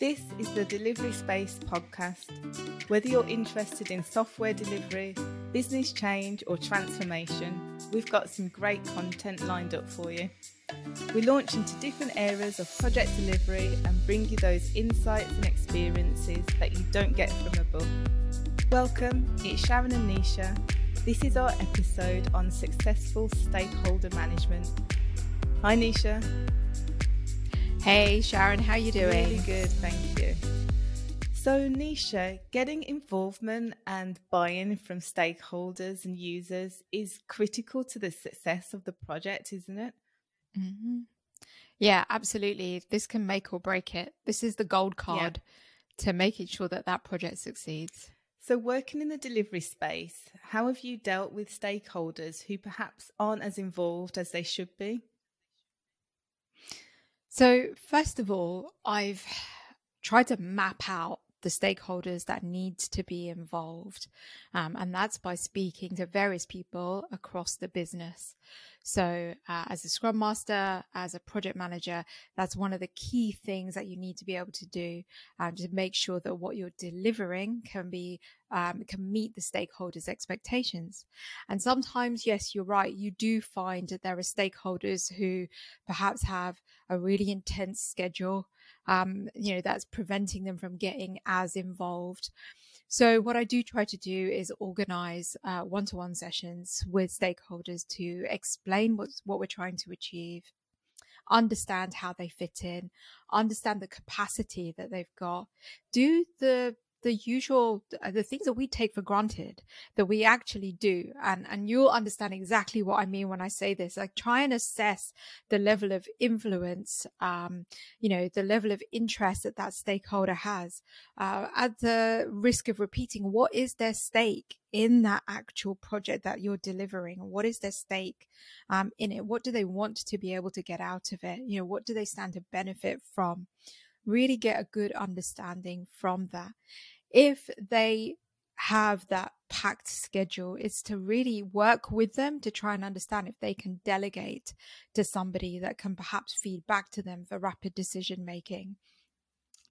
This is the Delivery Space podcast. Whether you're interested in software delivery, business change, or transformation, we've got some great content lined up for you. We launch into different areas of project delivery and bring you those insights and experiences that you don't get from a book. Welcome, it's Sharon and Nisha. This is our episode on successful stakeholder management. Hi Nisha. Hey Sharon, how are you doing? Really good, thank you. So Nisha, getting involvement and buy-in from stakeholders and users is critical to the success of the project, isn't it? Mm-hmm. Yeah, absolutely. This can make or break it. This is the gold card yeah. to making sure that that project succeeds. So, working in the delivery space, how have you dealt with stakeholders who perhaps aren't as involved as they should be? So, first of all, I've tried to map out the stakeholders that need to be involved. Um, and that's by speaking to various people across the business. So, uh, as a scrum master, as a project manager, that's one of the key things that you need to be able to do um, to make sure that what you're delivering can be um, can meet the stakeholders' expectations. And sometimes, yes, you're right. You do find that there are stakeholders who perhaps have a really intense schedule um, you know, that's preventing them from getting as involved. So, what I do try to do is organize one to one sessions with stakeholders to explain what's, what we're trying to achieve, understand how they fit in, understand the capacity that they've got, do the the usual uh, the things that we take for granted that we actually do and and you'll understand exactly what i mean when i say this. Like try and assess the level of influence um you know the level of interest that that stakeholder has uh, at the risk of repeating what is their stake in that actual project that you're delivering? What is their stake um, in it? What do they want to be able to get out of it? You know what do they stand to benefit from really get a good understanding from that. If they have that packed schedule is to really work with them to try and understand if they can delegate to somebody that can perhaps feed back to them for rapid decision making.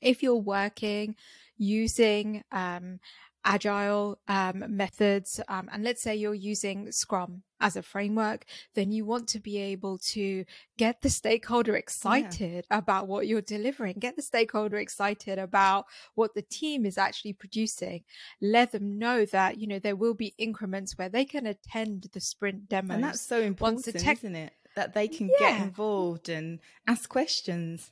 If you're working using um, agile um, methods, um, and let's say you're using Scrum as a framework, then you want to be able to get the stakeholder excited yeah. about what you're delivering, get the stakeholder excited about what the team is actually producing. Let them know that, you know, there will be increments where they can attend the sprint demo. And that's so important, tech- isn't it? That they can yeah. get involved and ask questions.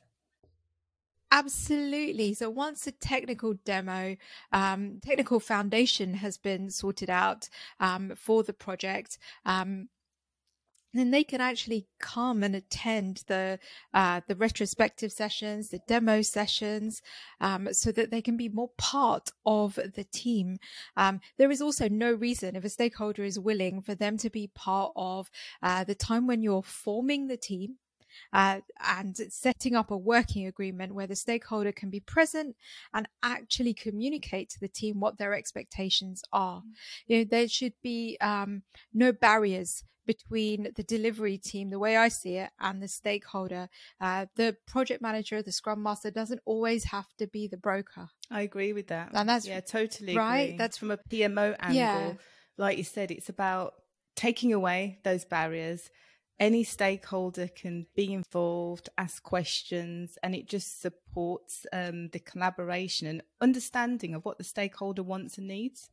Absolutely. So once the technical demo, um, technical foundation has been sorted out um, for the project, um, then they can actually come and attend the uh, the retrospective sessions, the demo sessions, um, so that they can be more part of the team. Um, there is also no reason, if a stakeholder is willing, for them to be part of uh, the time when you're forming the team uh, and setting up a working agreement where the stakeholder can be present and actually communicate to the team what their expectations are. Mm-hmm. You know, there should be um, no barriers between the delivery team, the way I see it, and the stakeholder. Uh, the project manager, the scrum master doesn't always have to be the broker. I agree with that. And that's yeah, totally right. Agree. That's from a PMO angle. Yeah. Like you said, it's about taking away those barriers any stakeholder can be involved, ask questions, and it just supports um, the collaboration and understanding of what the stakeholder wants and needs.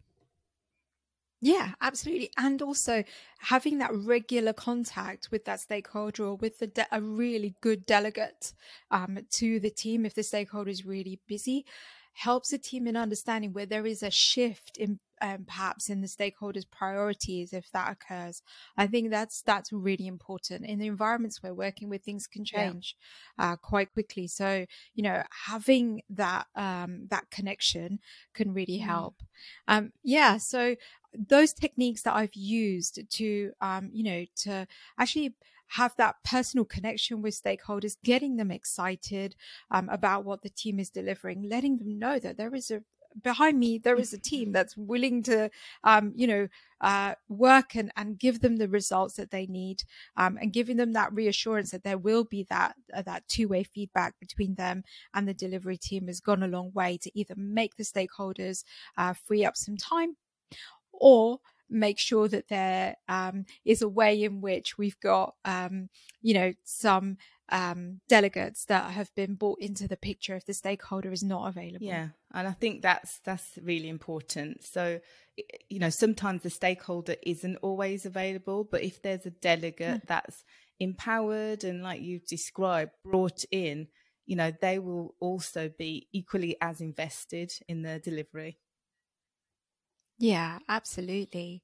Yeah, absolutely. And also having that regular contact with that stakeholder or with de- a really good delegate um, to the team if the stakeholder is really busy helps the team in understanding where there is a shift in um, perhaps in the stakeholders' priorities if that occurs. I think that's that's really important in the environments we're working with. Things can change yeah. uh, quite quickly, so you know having that um, that connection can really mm. help. Um, yeah, so those techniques that I've used to um, you know to actually have that personal connection with stakeholders, getting them excited um, about what the team is delivering, letting them know that there is a behind me there is a team that's willing to um, you know uh, work and, and give them the results that they need um, and giving them that reassurance that there will be that uh, that two-way feedback between them and the delivery team has gone a long way to either make the stakeholders uh, free up some time or make sure that there um, is a way in which we've got, um, you know, some um, delegates that have been brought into the picture if the stakeholder is not available. Yeah, and I think that's that's really important. So, you know, sometimes the stakeholder isn't always available, but if there's a delegate mm. that's empowered and, like you've described, brought in, you know, they will also be equally as invested in the delivery. Yeah, absolutely.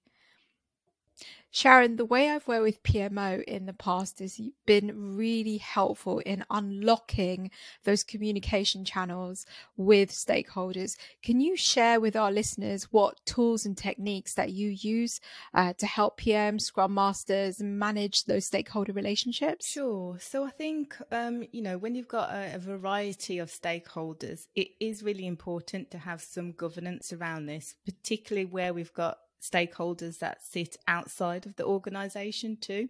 Sharon, the way I've worked with PMO in the past has been really helpful in unlocking those communication channels with stakeholders. Can you share with our listeners what tools and techniques that you use uh, to help PMs, Scrum Masters manage those stakeholder relationships? Sure. So I think, um, you know, when you've got a, a variety of stakeholders, it is really important to have some governance around this, particularly where we've got stakeholders that sit outside of the organization too.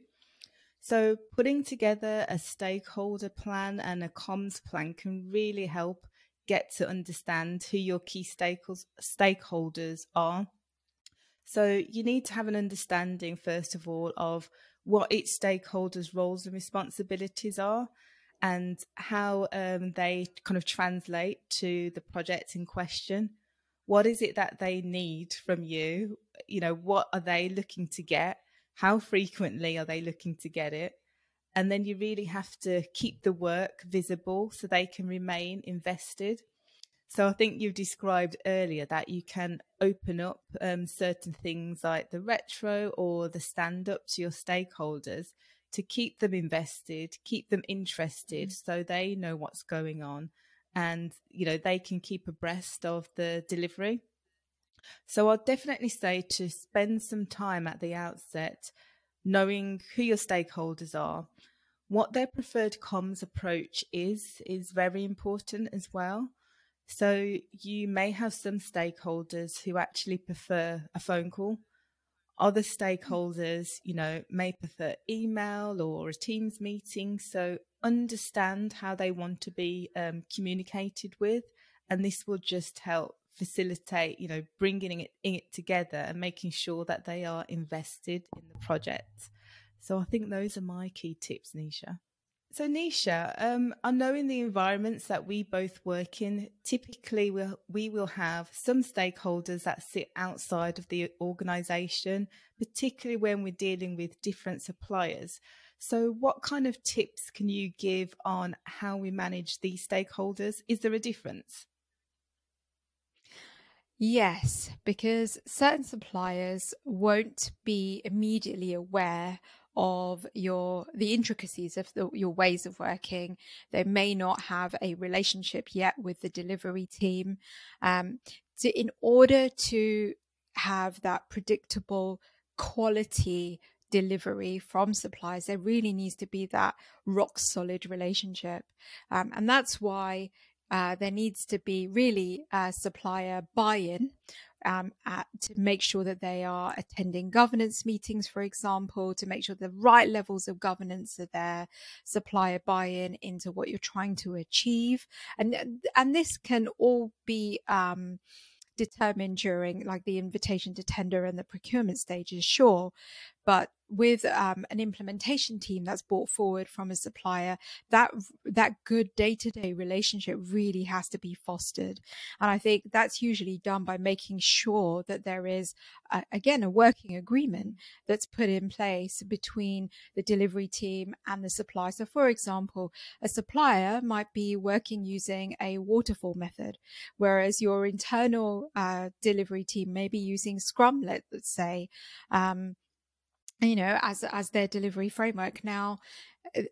So, putting together a stakeholder plan and a comms plan can really help get to understand who your key stakeholders are. So, you need to have an understanding, first of all, of what each stakeholder's roles and responsibilities are and how um, they kind of translate to the project in question what is it that they need from you? You know what are they looking to get? How frequently are they looking to get it? And then you really have to keep the work visible so they can remain invested. So i think you described earlier that you can open up um, certain things like the retro or the stand up to your stakeholders to keep them invested keep them interested mm-hmm. so they know what's going on and you know they can keep abreast of the delivery. So i'll definitely say to spend some time at the outset knowing who your stakeholders are. What their preferred comms approach is is very important as well. So you may have some stakeholders who actually prefer a phone call. Other stakeholders you know may prefer email or a teams meeting. So understand how they want to be um, communicated with, and this will just help facilitate, you know, bringing it, it together and making sure that they are invested in the project. So I think those are my key tips, Nisha. So, Nisha, um, I know in the environments that we both work in, typically we'll, we will have some stakeholders that sit outside of the organisation, particularly when we're dealing with different suppliers. So, what kind of tips can you give on how we manage these stakeholders? Is there a difference? Yes, because certain suppliers won't be immediately aware of your the intricacies of the, your ways of working. They may not have a relationship yet with the delivery team. Um, so, in order to have that predictable quality delivery from suppliers, there really needs to be that rock solid relationship. Um, and that's why uh, there needs to be really a supplier buy in. Um, at, to make sure that they are attending governance meetings, for example, to make sure the right levels of governance are there, supplier buy-in into what you're trying to achieve, and and this can all be um, determined during like the invitation to tender and the procurement stages, sure, but with um, an implementation team that's brought forward from a supplier, that that good day to day relationship really has to be fostered, and I think that's usually done by making sure that there is again a working agreement that's put in place between the delivery team and the supplier. So, for example, a supplier might be working using a waterfall method, whereas your internal uh, delivery team may be using Scrum, let's say. Um, you know as as their delivery framework. Now uh,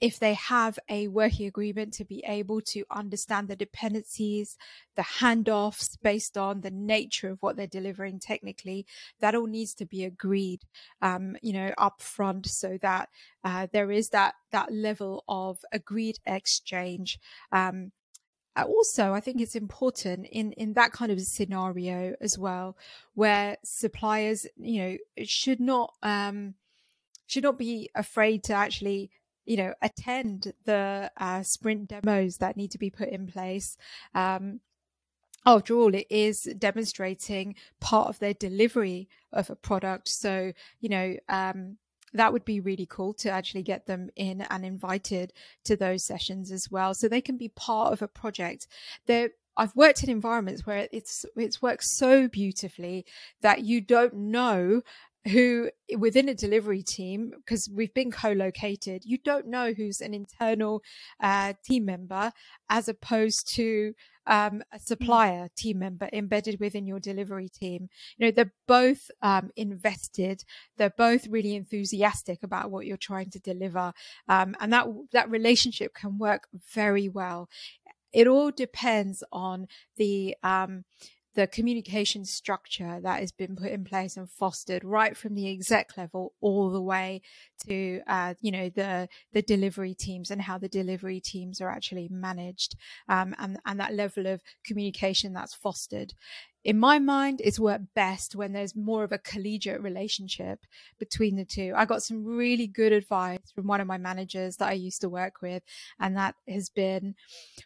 if they have a working agreement to be able to understand the dependencies the handoffs based on the nature of what they're delivering technically that all needs to be agreed um, you know up front so that uh, there is that that level of agreed exchange um, also, I think it's important in, in that kind of scenario as well, where suppliers, you know, should not, um, should not be afraid to actually you know attend the uh, sprint demos that need to be put in place um, after all, it is demonstrating part of their delivery of a product. So, you know, um, that would be really cool to actually get them in and invited to those sessions as well. So they can be part of a project. They're, I've worked in environments where it's it's worked so beautifully that you don't know who within a delivery team because we've been co-located you don't know who's an internal uh, team member as opposed to um, a supplier team member embedded within your delivery team. You know, they're both um, invested. They're both really enthusiastic about what you're trying to deliver, um, and that that relationship can work very well. It all depends on the um, the communication structure that has been put in place and fostered right from the exec level all the way to uh, you know the the delivery teams and how the delivery teams are actually managed um, and and that level of communication that's fostered in my mind, it's worked best when there's more of a collegiate relationship between the two. I got some really good advice from one of my managers that I used to work with. And that has been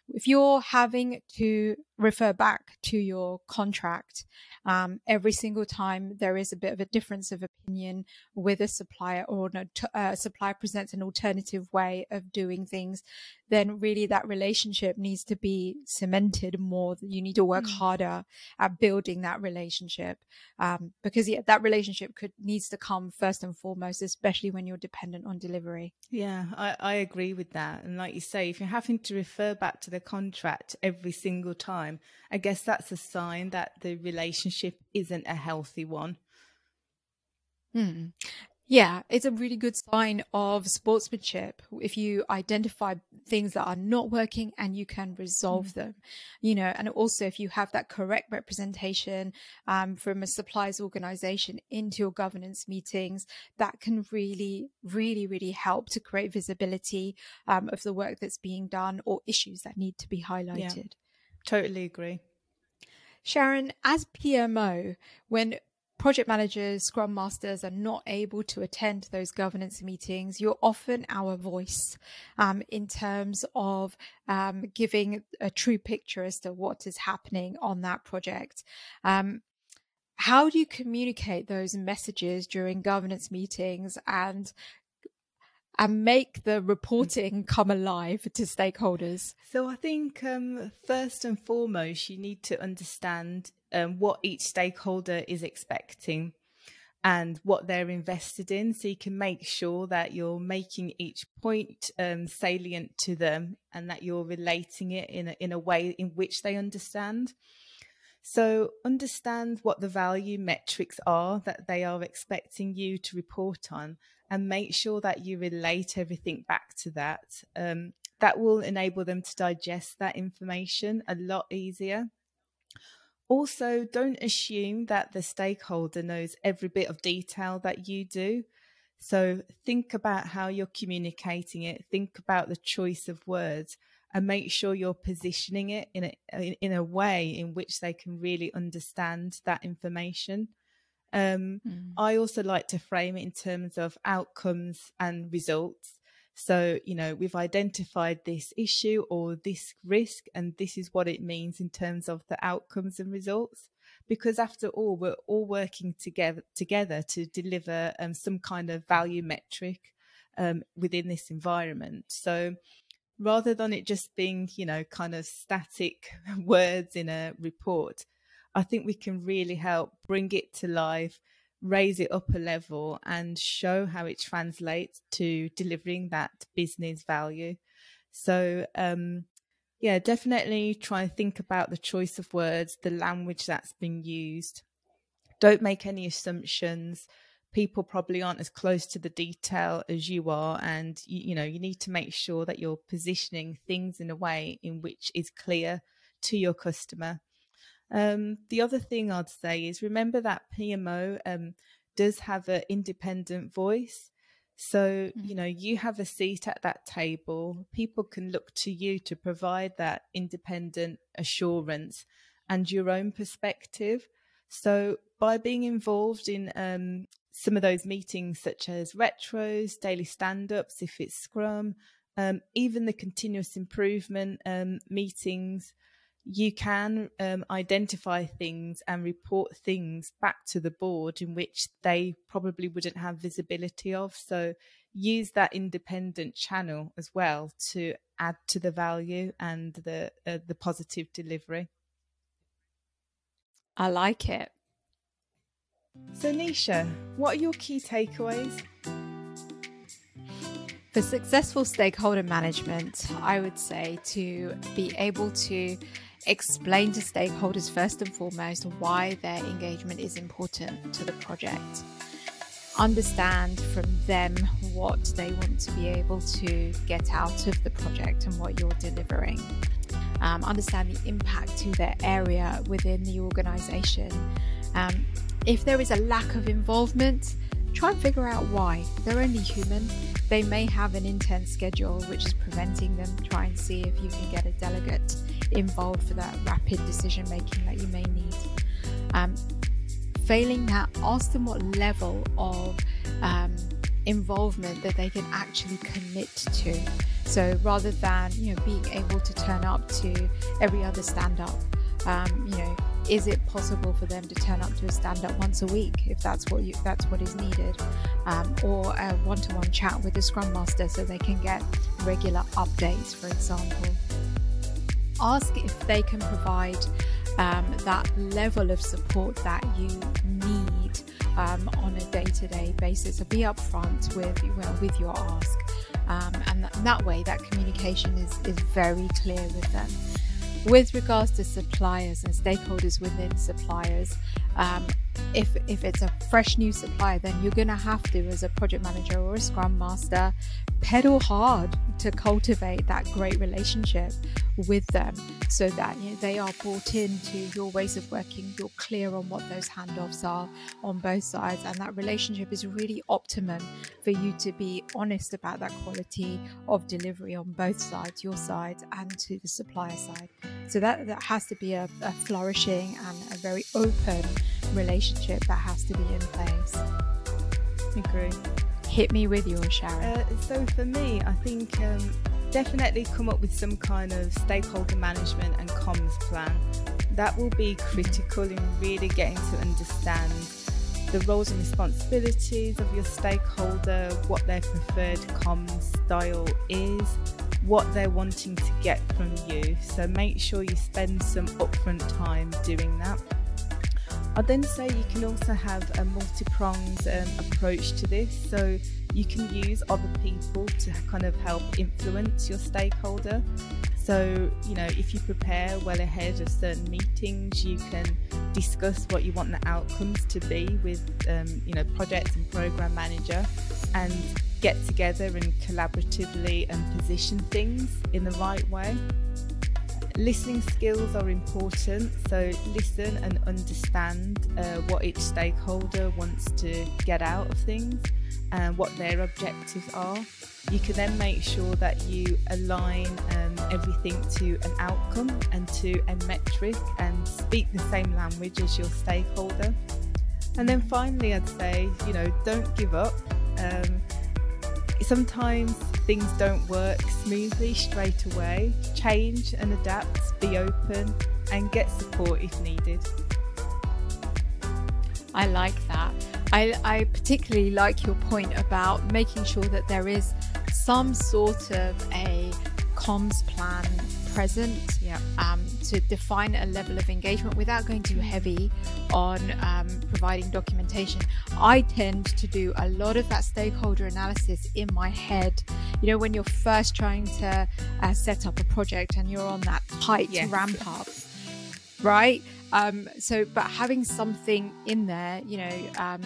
if you're having to refer back to your contract um, every single time there is a bit of a difference of opinion with a supplier or a uh, supplier presents an alternative way of doing things, then really that relationship needs to be cemented more. You need to work mm. harder at building that relationship um, because yeah, that relationship could needs to come first and foremost, especially when you're dependent on delivery. Yeah, I, I agree with that. And like you say, if you're having to refer back to the contract every single time, I guess that's a sign that the relationship isn't a healthy one. Hmm. Yeah, it's a really good sign of sportsmanship if you identify things that are not working and you can resolve mm. them, you know, and also if you have that correct representation um, from a suppliers organization into your governance meetings, that can really, really, really help to create visibility um, of the work that's being done or issues that need to be highlighted. Yeah, totally agree. Sharon, as PMO, when project managers, scrum masters are not able to attend those governance meetings, you're often our voice um, in terms of um, giving a true picture as to what is happening on that project. Um, how do you communicate those messages during governance meetings and and make the reporting come alive to stakeholders? So I think um, first and foremost, you need to understand um, what each stakeholder is expecting and what they're invested in. So you can make sure that you're making each point um, salient to them and that you're relating it in a, in a way in which they understand. So understand what the value metrics are that they are expecting you to report on and make sure that you relate everything back to that. Um, that will enable them to digest that information a lot easier. Also, don't assume that the stakeholder knows every bit of detail that you do. So, think about how you're communicating it, think about the choice of words, and make sure you're positioning it in a, in a way in which they can really understand that information. Um, mm. I also like to frame it in terms of outcomes and results. So, you know, we've identified this issue or this risk, and this is what it means in terms of the outcomes and results. Because after all, we're all working together together to deliver um, some kind of value metric um, within this environment. So, rather than it just being, you know, kind of static words in a report, I think we can really help bring it to life, raise it up a level, and show how it translates to delivering that business value. So, um, yeah, definitely try and think about the choice of words, the language that's been used. Don't make any assumptions. People probably aren't as close to the detail as you are, and you, you know you need to make sure that you're positioning things in a way in which is clear to your customer um, the other thing I'd say is remember that PMO um, does have an independent voice. So, mm-hmm. you know, you have a seat at that table. People can look to you to provide that independent assurance and your own perspective. So, by being involved in um, some of those meetings, such as retros, daily stand ups, if it's Scrum, um, even the continuous improvement um, meetings, you can um, identify things and report things back to the board in which they probably wouldn't have visibility of. So use that independent channel as well to add to the value and the uh, the positive delivery. I like it. So Nisha, what are your key takeaways? For successful stakeholder management, I would say to be able to explain to stakeholders first and foremost why their engagement is important to the project. Understand from them what they want to be able to get out of the project and what you're delivering. Um, understand the impact to their area within the organization. Um, if there is a lack of involvement, try and figure out why. They're only human. They may have an intense schedule which is preventing them. Try and see if you can get a delegate involved for that rapid decision making that you may need. Um, failing that, ask them what level of um, involvement that they can actually commit to. So rather than you know being able to turn up to every other stand up, um, you know is it possible for them to turn up to a stand up once a week if that's what you that's what is needed? Um, or a one-to-one chat with the scrum master so they can get regular updates for example. Ask if they can provide um, that level of support that you need um, on a day-to-day basis. So be upfront with well, with your ask. Um, and that, that way that communication is, is very clear with them with regards to suppliers and stakeholders within suppliers, um, if if it's a fresh new supplier, then you're going to have to, as a project manager or a scrum master, pedal hard to cultivate that great relationship with them, so that you know, they are brought into your ways of working. You're clear on what those handoffs are on both sides, and that relationship is really optimum for you to be honest about that quality of delivery on both sides, your side and to the supplier side. So that that has to be a, a flourishing and a very open relationship that has to be in place. Agree. Hit me with yours, Sharon. Uh, so for me, I think um, definitely come up with some kind of stakeholder management and comms plan. That will be critical in really getting to understand the roles and responsibilities of your stakeholder, what their preferred comms style is, what they're wanting to get from you. So make sure you spend some upfront time doing that. I'd then say you can also have a multi pronged um, approach to this. So you can use other people to kind of help influence your stakeholder. So, you know, if you prepare well ahead of certain meetings, you can discuss what you want the outcomes to be with, um, you know, project and program manager and get together and collaboratively and position things in the right way. Listening skills are important, so listen and understand uh, what each stakeholder wants to get out of things and what their objectives are. You can then make sure that you align um, everything to an outcome and to a metric and speak the same language as your stakeholder. And then finally, I'd say, you know, don't give up. Um, sometimes things don't work smoothly straight away. Change and adapt, be open, and get support if needed. I like that. I, I particularly like your point about making sure that there is some sort of a comms plan present yeah. um, to define a level of engagement without going too heavy on um, providing documentation. I tend to do a lot of that stakeholder analysis in my head. You know, when you're first trying to uh, set up a project and you're on that tight yes. ramp up, right? Um, so, but having something in there, you know, um,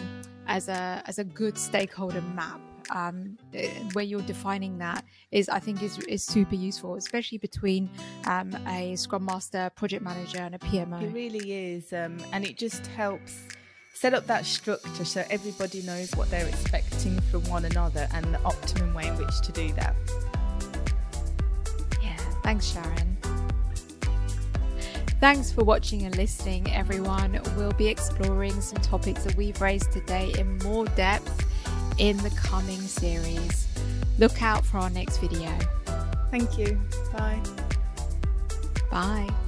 as a as a good stakeholder map um, eh, where you're defining that is I think is is super useful, especially between um, a Scrum Master, project manager, and a PMO. It really is, um, and it just helps Set up that structure so everybody knows what they're expecting from one another and the optimum way in which to do that. Yeah, thanks, Sharon. Thanks for watching and listening, everyone. We'll be exploring some topics that we've raised today in more depth in the coming series. Look out for our next video. Thank you. Bye. Bye.